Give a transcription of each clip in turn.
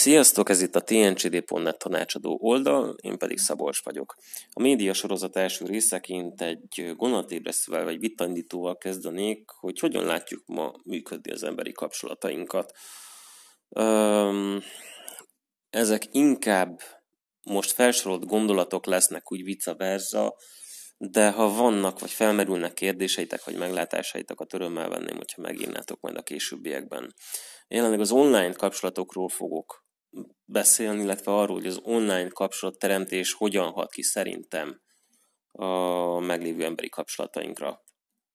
Sziasztok, ez itt a tncd.net tanácsadó oldal, én pedig Szabolcs vagyok. A média sorozat első részeként egy gondolatébresztővel vagy vitandítóval kezdenék, hogy hogyan látjuk ma működni az emberi kapcsolatainkat. Ezek inkább most felsorolt gondolatok lesznek úgy vice versa, de ha vannak, vagy felmerülnek kérdéseitek, vagy meglátásaitok, a örömmel venném, hogyha megírnátok majd a későbbiekben. Jelenleg az online kapcsolatokról fogok beszélni, illetve arról, hogy az online kapcsolatteremtés hogyan hat ki szerintem a meglévő emberi kapcsolatainkra.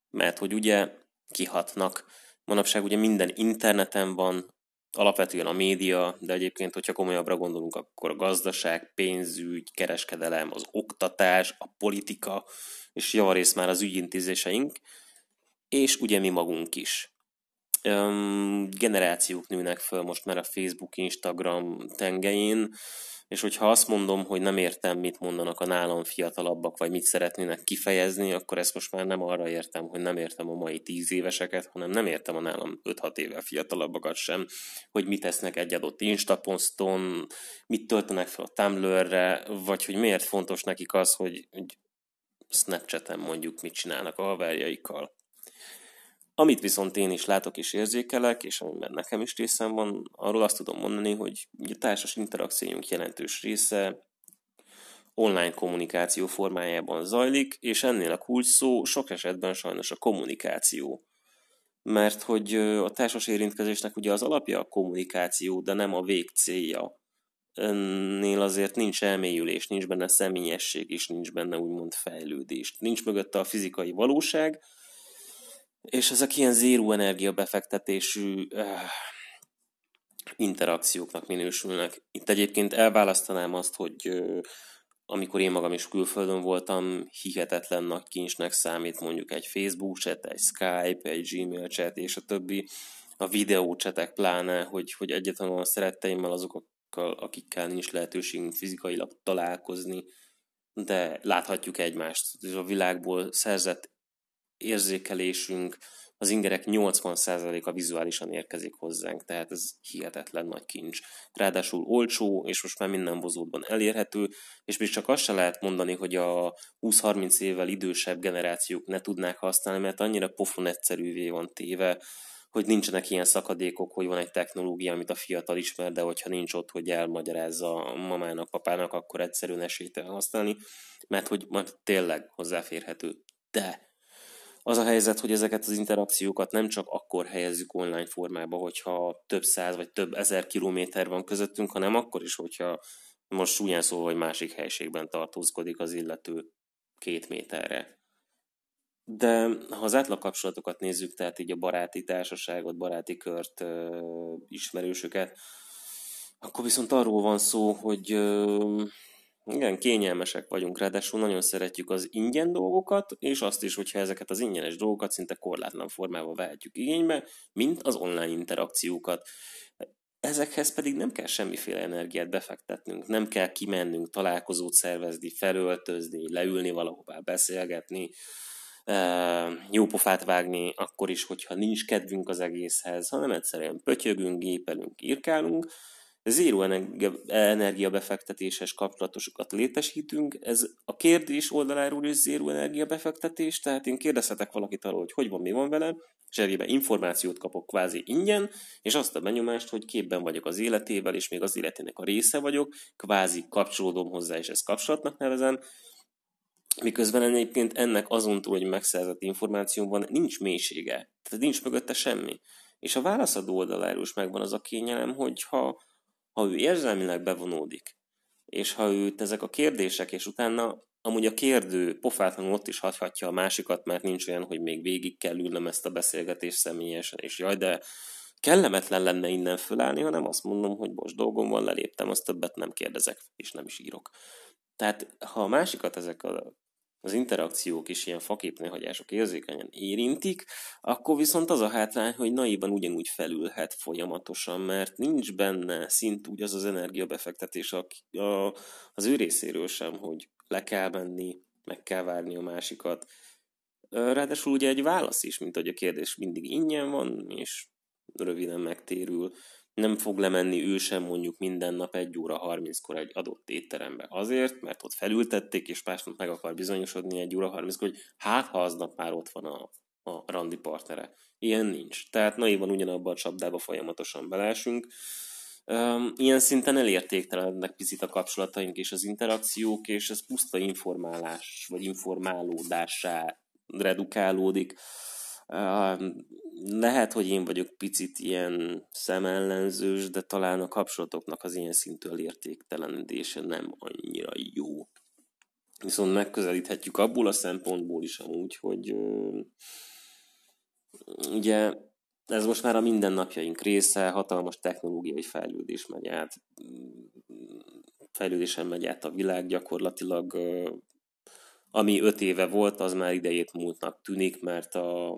Mert hogy ugye kihatnak. Manapság ugye minden interneten van, alapvetően a média, de egyébként, hogyha komolyabbra gondolunk, akkor a gazdaság, pénzügy, kereskedelem, az oktatás, a politika, és javarész már az ügyintézéseink, és ugye mi magunk is öm, generációk nőnek föl most már a Facebook, Instagram tengelyén, és hogyha azt mondom, hogy nem értem, mit mondanak a nálam fiatalabbak, vagy mit szeretnének kifejezni, akkor ezt most már nem arra értem, hogy nem értem a mai tíz éveseket, hanem nem értem a nálam 5-6 évvel fiatalabbakat sem, hogy mit tesznek egy adott Instaposton, mit töltenek fel a Tumblr-re, vagy hogy miért fontos nekik az, hogy, hogy Snapchaten mondjuk mit csinálnak a haverjaikkal. Amit viszont én is látok és érzékelek, és amiben nekem is részem van, arról azt tudom mondani, hogy a társas interakcióink jelentős része online kommunikáció formájában zajlik, és ennél a kulcs szó sok esetben sajnos a kommunikáció. Mert hogy a társas érintkezésnek ugye az alapja a kommunikáció, de nem a végcélja. Ennél azért nincs elmélyülés, nincs benne személyesség, és nincs benne úgymond fejlődés. Nincs mögötte a fizikai valóság, és ezek ilyen zéró energia befektetésű uh, interakcióknak minősülnek. Itt egyébként elválasztanám azt, hogy amikor én magam is külföldön voltam, hihetetlen nagy kincsnek számít mondjuk egy Facebook chat, egy Skype, egy Gmail chat és a többi, a videó csetek pláne, hogy, hogy egyetlen a szeretteimmel azokkal, akikkel nincs lehetőségünk fizikailag találkozni, de láthatjuk egymást. A világból szerzett érzékelésünk, az ingerek 80%-a vizuálisan érkezik hozzánk, tehát ez hihetetlen nagy kincs. Ráadásul olcsó, és most már minden bozótban elérhető, és még csak azt se lehet mondani, hogy a 20-30 évvel idősebb generációk ne tudnák használni, mert annyira pofon egyszerűvé van téve, hogy nincsenek ilyen szakadékok, hogy van egy technológia, amit a fiatal ismer, de hogyha nincs ott, hogy elmagyarázza a mamának, papának, akkor egyszerűen esélytelen használni, mert hogy majd tényleg hozzáférhető. De az a helyzet, hogy ezeket az interakciókat nem csak akkor helyezzük online formába, hogyha több száz vagy több ezer kilométer van közöttünk, hanem akkor is, hogyha most súlyán szóval, hogy másik helységben tartózkodik az illető két méterre. De ha az átlag kapcsolatokat nézzük, tehát így a baráti társaságot, baráti kört, ismerősöket, akkor viszont arról van szó, hogy igen, kényelmesek vagyunk, ráadásul nagyon szeretjük az ingyen dolgokat, és azt is, hogyha ezeket az ingyenes dolgokat szinte korlátlan formában vehetjük igénybe, mint az online interakciókat. Ezekhez pedig nem kell semmiféle energiát befektetnünk, nem kell kimennünk, találkozót szervezni, felöltözni, leülni valahová, beszélgetni, jó pofát vágni, akkor is, hogyha nincs kedvünk az egészhez, hanem egyszerűen pötyögünk, gépelünk, írkálunk, zéró energia befektetéses kapcsolatosokat létesítünk. Ez a kérdés oldaláról is zéró energia befektetés, tehát én kérdezhetek valakit arról, hogy hogy van, mi van vele, zsebébe információt kapok kvázi ingyen, és azt a benyomást, hogy képben vagyok az életével, és még az életének a része vagyok, kvázi kapcsolódom hozzá, és ezt kapcsolatnak nevezem, miközben egyébként ennek azon túl, hogy megszerzett információban nincs mélysége, tehát nincs mögötte semmi. És a válaszadó oldaláról is megvan az a kényelem, hogy ha ha ő érzelmileg bevonódik, és ha őt ezek a kérdések, és utána amúgy a kérdő pofátlanul ott is hagyhatja a másikat, mert nincs olyan, hogy még végig kell ülnem ezt a beszélgetést személyesen, és jaj, de kellemetlen lenne innen fölállni, hanem azt mondom, hogy most dolgom van, leléptem, azt többet nem kérdezek, és nem is írok. Tehát ha a másikat ezek a az interakciók is ilyen faképnéhagyások érzékenyen érintik, akkor viszont az a hátrány, hogy naiban ugyanúgy felülhet folyamatosan, mert nincs benne szint úgy az az energiabefektetés a, a, az ő részéről sem, hogy le kell menni, meg kell várni a másikat. Ráadásul ugye egy válasz is, mint hogy a kérdés mindig ingyen van, és röviden megtérül. Nem fog lemenni ő sem mondjuk minden nap egy óra 30-kor egy adott étterembe. Azért, mert ott felültették, és másnap meg akar bizonyosodni egy óra 30-kor, hogy hát ha aznap már ott van a, a randi partnere. Ilyen nincs. Tehát naivan ugyanabban a csapdába folyamatosan belásunk. Um, ilyen szinten elértéktelenednek picit a kapcsolataink és az interakciók, és ez puszta informálás, vagy informálódásá redukálódik. Lehet, hogy én vagyok picit ilyen szemellenzős, de talán a kapcsolatoknak az ilyen szintű elértéktelenedése nem annyira jó. Viszont megközelíthetjük abból a szempontból is amúgy, hogy ugye ez most már a mindennapjaink része, hatalmas technológiai fejlődés megy át, fejlődésen megy át a világ gyakorlatilag, ami öt éve volt, az már idejét múltnak tűnik, mert a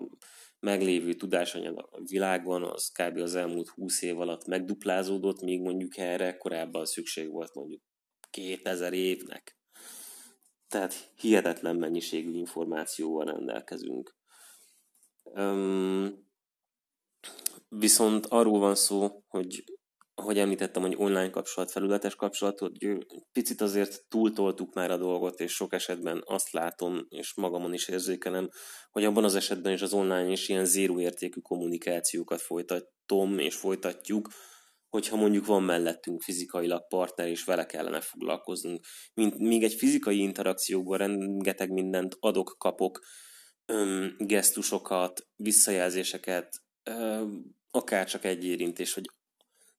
meglévő tudásanyag a világban, az kb. az elmúlt 20 év alatt megduplázódott, míg mondjuk erre korábban szükség volt mondjuk 2000 évnek. Tehát hihetetlen mennyiségű információval rendelkezünk. Um, viszont arról van szó, hogy ahogy említettem, hogy online kapcsolat, felületes kapcsolat, hogy picit azért túltoltuk már a dolgot, és sok esetben azt látom, és magamon is érzékelem, hogy abban az esetben is az online is ilyen zéró értékű kommunikációkat folytatom, és folytatjuk, hogyha mondjuk van mellettünk fizikailag partner, és vele kellene foglalkoznunk. Mint, még egy fizikai interakcióban rengeteg mindent adok, kapok, öm, gesztusokat, visszajelzéseket, öm, akár csak egy érintés, hogy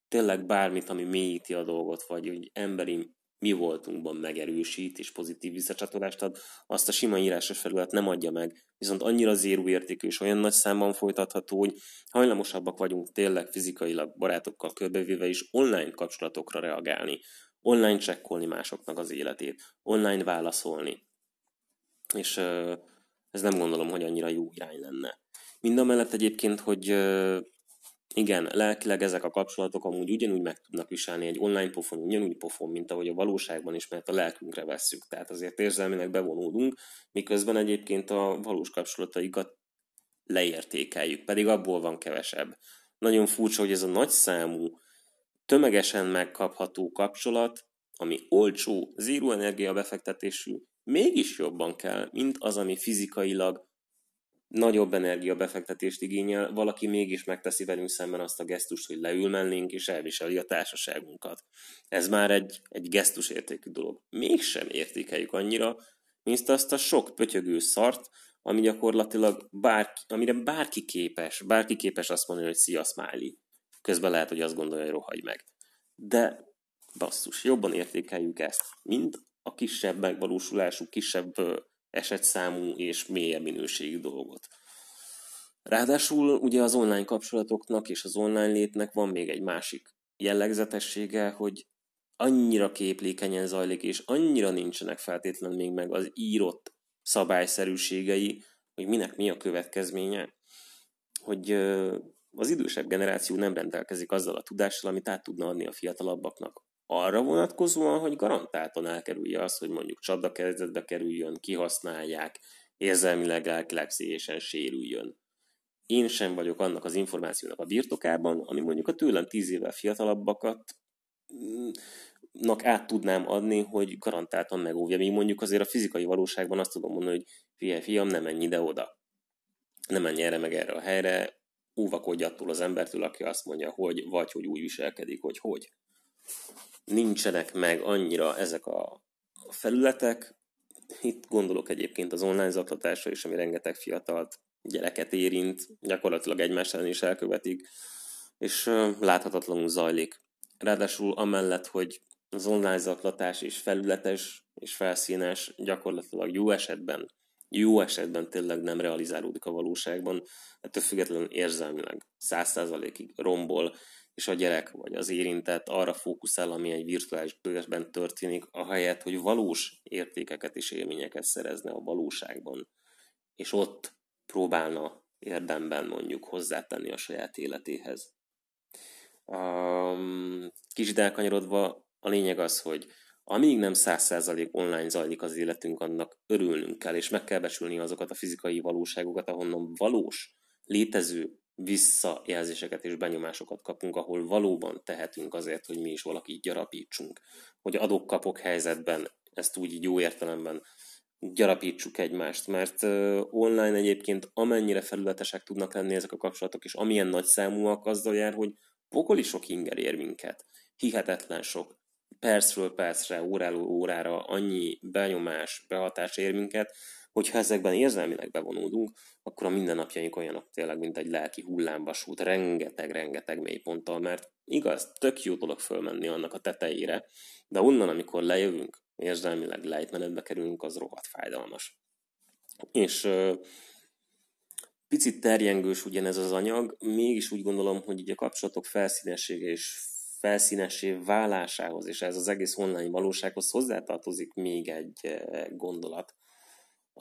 tényleg bármit, ami mélyíti a dolgot, vagy hogy emberi mi voltunkban megerősít és pozitív visszacsatolást ad, azt a sima írásos felület nem adja meg, viszont annyira zéró értékű és olyan nagy számban folytatható, hogy hajlamosabbak vagyunk tényleg fizikailag barátokkal körbevéve is online kapcsolatokra reagálni, online csekkolni másoknak az életét, online válaszolni. És ez nem gondolom, hogy annyira jó irány lenne. Mind a mellett egyébként, hogy igen, lelkileg ezek a kapcsolatok amúgy ugyanúgy meg tudnak viselni egy online pofon, ugyanúgy pofon, mint ahogy a valóságban is, mert a lelkünkre vesszük. Tehát azért érzelmileg bevonódunk, miközben egyébként a valós kapcsolataikat leértékeljük, pedig abból van kevesebb. Nagyon furcsa, hogy ez a nagy számú, tömegesen megkapható kapcsolat, ami olcsó, zéró energia befektetésű, mégis jobban kell, mint az, ami fizikailag nagyobb energiabefektetést igényel, valaki mégis megteszi velünk szemben azt a gesztust, hogy leül mellénk és elviseli a társaságunkat. Ez már egy, egy gesztus értékű dolog. Mégsem értékeljük annyira, mint azt a sok pötyögő szart, ami gyakorlatilag bárki, amire bárki képes, bárki képes azt mondani, hogy szia, smiley. Közben lehet, hogy azt gondolja, hogy rohagy meg. De basszus, jobban értékeljük ezt, mint a kisebb megvalósulású, kisebb esetszámú és mélyebb minőségű dolgot. Ráadásul ugye az online kapcsolatoknak és az online létnek van még egy másik jellegzetessége, hogy annyira képlékenyen zajlik, és annyira nincsenek feltétlenül még meg az írott szabályszerűségei, hogy minek mi a következménye, hogy az idősebb generáció nem rendelkezik azzal a tudással, amit át tudna adni a fiatalabbaknak arra vonatkozóan, hogy garantáltan elkerülje azt, hogy mondjuk kezdetbe kerüljön, kihasználják, érzelmileg lelkileg sérüljön. Én sem vagyok annak az információnak a birtokában, ami mondjuk a tőlem tíz évvel fiatalabbakat mm, nak át tudnám adni, hogy garantáltan megóvja. Még mondjuk azért a fizikai valóságban azt tudom mondani, hogy figyelj, fiam, nem menj ide-oda. Nem menj erre meg erre a helyre, óvakodj attól az embertől, aki azt mondja, hogy vagy hogy úgy viselkedik, hogy hogy nincsenek meg annyira ezek a felületek. Itt gondolok egyébként az online zaklatásra is, ami rengeteg fiatalt gyereket érint, gyakorlatilag egymás ellen is elkövetik, és láthatatlanul zajlik. Ráadásul amellett, hogy az online zaklatás is felületes és felszínes, gyakorlatilag jó esetben, jó esetben tényleg nem realizálódik a valóságban, ettől függetlenül érzelmileg száz százalékig rombol, és a gyerek vagy az érintett arra fókuszál, ami egy virtuális térben történik, ahelyett, hogy valós értékeket és élményeket szerezne a valóságban, és ott próbálna érdemben mondjuk hozzátenni a saját életéhez. Um, kicsit elkanyarodva, a lényeg az, hogy amíg nem száz százalék online zajlik az életünk, annak örülnünk kell, és meg kell becsülni azokat a fizikai valóságokat, ahonnan valós, létező visszajelzéseket és benyomásokat kapunk, ahol valóban tehetünk azért, hogy mi is valakit gyarapítsunk. Hogy adok-kapok helyzetben, ezt úgy így jó értelemben gyarapítsuk egymást, mert online egyébként amennyire felületesek tudnak lenni ezek a kapcsolatok, és amilyen nagy számúak, azzal jár, hogy pokoli sok inger ér minket. Hihetetlen sok. Percről percre, óráról órára annyi benyomás, behatás ér minket, hogyha ezekben érzelmileg bevonódunk, akkor a mindennapjaink olyanok tényleg, mint egy lelki hullámvasút, rengeteg-rengeteg mélyponttal, mert igaz, tök jó dolog fölmenni annak a tetejére, de onnan, amikor lejövünk, érzelmileg lejtmenetbe kerülünk, az rohadt fájdalmas. És picit terjengős ugyanez az anyag, mégis úgy gondolom, hogy így a kapcsolatok felszínessége és felszínessé válásához, és ez az egész online valósághoz hozzátartozik még egy gondolat,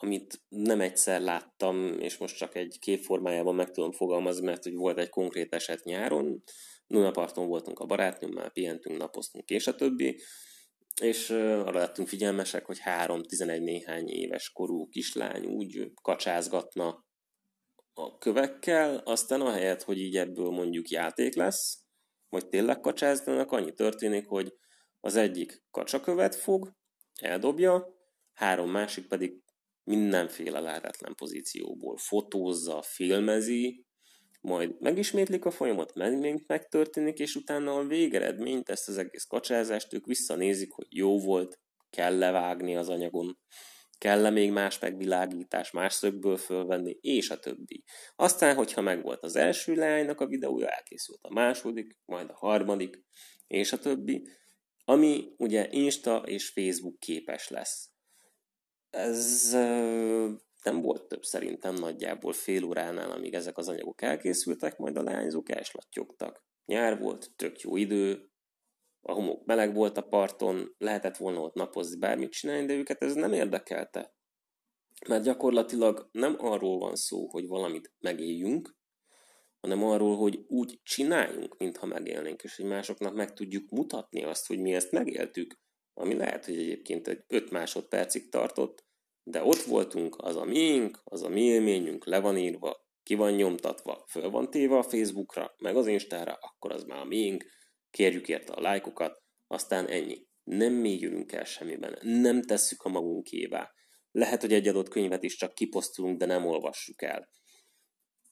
amit nem egyszer láttam, és most csak egy képformájában meg tudom fogalmazni, mert hogy volt egy konkrét eset nyáron, Dunaparton voltunk a barátnőmmel, pihentünk, napoztunk, és a többi, és arra lettünk figyelmesek, hogy három-tizenegy néhány éves korú kislány úgy kacsázgatna a kövekkel, aztán ahelyett, hogy így ebből mondjuk játék lesz, vagy tényleg kacsáznak, annyi történik, hogy az egyik kacsakövet fog, eldobja, három másik pedig mindenféle lehetetlen pozícióból fotózza, filmezi, majd megismétlik a folyamat, meg megtörténik, és utána a végeredményt, ezt az egész kacsázást ők visszanézik, hogy jó volt, kell levágni az anyagon, kell-e még más megvilágítás, más szögből fölvenni, és a többi. Aztán, hogyha megvolt az első lánynak a videója, elkészült a második, majd a harmadik, és a többi, ami ugye Insta és Facebook képes lesz. Ez nem volt több szerintem nagyjából fél óránál, amíg ezek az anyagok elkészültek, majd a lányzók elslattyogtak. Nyár volt, tök jó idő, a homok meleg volt a parton, lehetett volna ott napozni, bármit csinálni, de őket ez nem érdekelte. Mert gyakorlatilag nem arról van szó, hogy valamit megéljünk, hanem arról, hogy úgy csináljunk, mintha megélnénk, és hogy másoknak meg tudjuk mutatni azt, hogy mi ezt megéltük, ami lehet, hogy egyébként egy 5 másodpercig tartott, de ott voltunk, az a miénk, az a mi élményünk, le van írva, ki van nyomtatva, föl van téve a Facebookra, meg az Instára, akkor az már a miénk, kérjük érte a lájkokat, aztán ennyi. Nem mélyülünk el semmiben, nem tesszük a magunkévá. Lehet, hogy egy adott könyvet is csak kiposztulunk, de nem olvassuk el.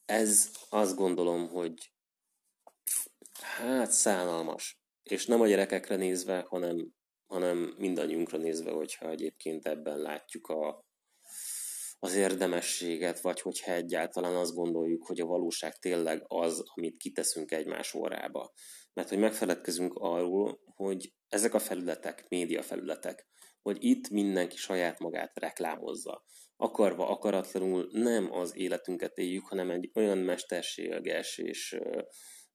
Ez azt gondolom, hogy hát szánalmas. És nem a gyerekekre nézve, hanem, hanem mindannyiunkra nézve, hogyha egyébként ebben látjuk a, az érdemességet, vagy hogyha egyáltalán azt gondoljuk, hogy a valóság tényleg az, amit kiteszünk egymás órába. Mert hogy megfeledkezünk arról, hogy ezek a felületek, média felületek, hogy itt mindenki saját magát reklámozza. Akarva, akaratlanul nem az életünket éljük, hanem egy olyan mesterséges és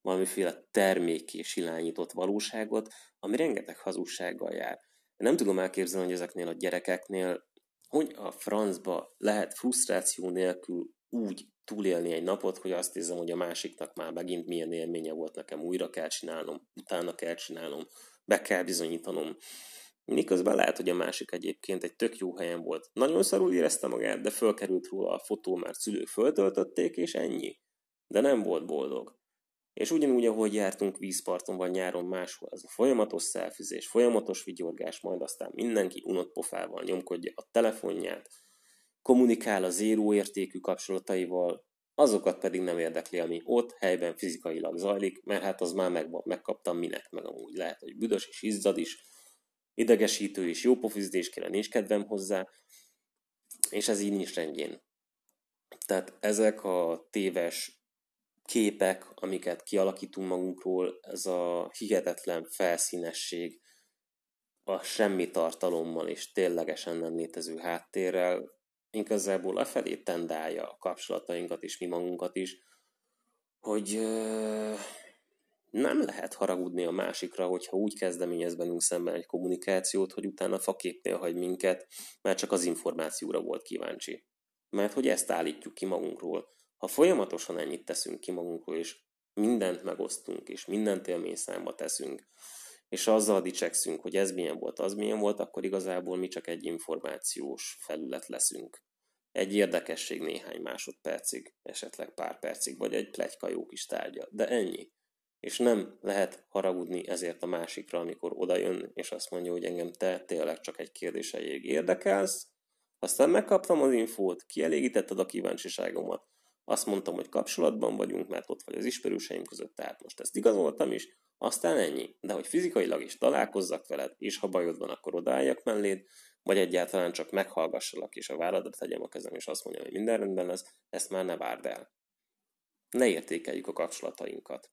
valamiféle termékés irányított valóságot, ami rengeteg hazugsággal jár. Nem tudom elképzelni, hogy ezeknél a gyerekeknél hogy a francba lehet frusztráció nélkül úgy túlélni egy napot, hogy azt érzem, hogy a másiknak már megint milyen élménye volt nekem, újra kell csinálnom, utána kell csinálnom, be kell bizonyítanom. Miközben lehet, hogy a másik egyébként egy tök jó helyen volt. Nagyon szarul érezte magát, de fölkerült róla a fotó, mert szülők föltöltötték, és ennyi. De nem volt boldog. És ugyanúgy, ahogy jártunk vízparton vagy nyáron máshol, ez a folyamatos szelfizés, folyamatos vigyorgás, majd aztán mindenki unott pofával nyomkodja a telefonját, kommunikál a zéró értékű kapcsolataival, azokat pedig nem érdekli, ami ott helyben fizikailag zajlik, mert hát az már megvan, megkaptam minek, meg amúgy lehet, hogy büdös és izzad is, idegesítő és jó pofizés kéne, nincs kedvem hozzá, és ez így nincs rendjén. Tehát ezek a téves képek, amiket kialakítunk magunkról, ez a hihetetlen felszínesség, a semmi tartalommal és ténylegesen nem létező háttérrel, igazából afelé tendálja a kapcsolatainkat és mi magunkat is, hogy nem lehet haragudni a másikra, hogyha úgy kezdeményez bennünk szemben egy kommunikációt, hogy utána faképnél hagy minket, mert csak az információra volt kíváncsi. Mert hogy ezt állítjuk ki magunkról. Ha folyamatosan ennyit teszünk ki magunkról, és mindent megosztunk, és mindent élményszámba teszünk, és azzal dicsekszünk, hogy ez milyen volt, az milyen volt, akkor igazából mi csak egy információs felület leszünk. egy érdekesség néhány másodpercig, esetleg pár percig, vagy egy plegyka jó kis tárgya. De ennyi. És nem lehet haragudni ezért a másikra, amikor odajön, és azt mondja, hogy engem te tényleg csak egy kérdéseig érdekelsz, aztán megkaptam az infót, kielégítetted a kíváncsiságomat, azt mondtam, hogy kapcsolatban vagyunk, mert ott vagy az ismerőseim között, tehát most ezt igazoltam is, aztán ennyi. De hogy fizikailag is találkozzak veled, és ha bajod van, akkor odaálljak melléd, vagy egyáltalán csak meghallgassalak, és a váradra tegyem a kezem, és azt mondjam, hogy minden rendben lesz, ezt már ne várd el. Ne értékeljük a kapcsolatainkat.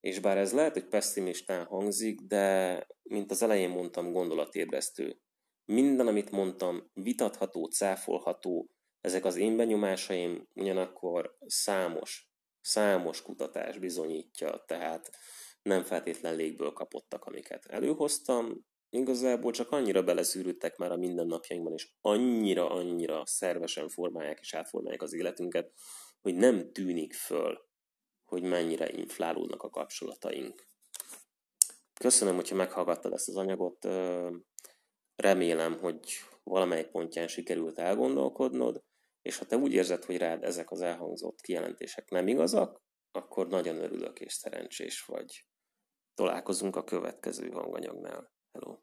És bár ez lehet, hogy pessimistán hangzik, de mint az elején mondtam, gondolatébresztő. Minden, amit mondtam, vitatható, cáfolható, ezek az én benyomásaim ugyanakkor számos, számos kutatás bizonyítja, tehát nem feltétlen légből kapottak, amiket előhoztam, igazából csak annyira beleszűrődtek már a mindennapjainkban, és annyira, annyira szervesen formálják és átformálják az életünket, hogy nem tűnik föl, hogy mennyire inflálódnak a kapcsolataink. Köszönöm, hogyha meghallgattad ezt az anyagot. Remélem, hogy valamelyik pontján sikerült elgondolkodnod, és ha te úgy érzed, hogy rád ezek az elhangzott kijelentések nem igazak, akkor nagyon örülök és szerencsés vagy. Találkozunk a következő hanganyagnál. Hello!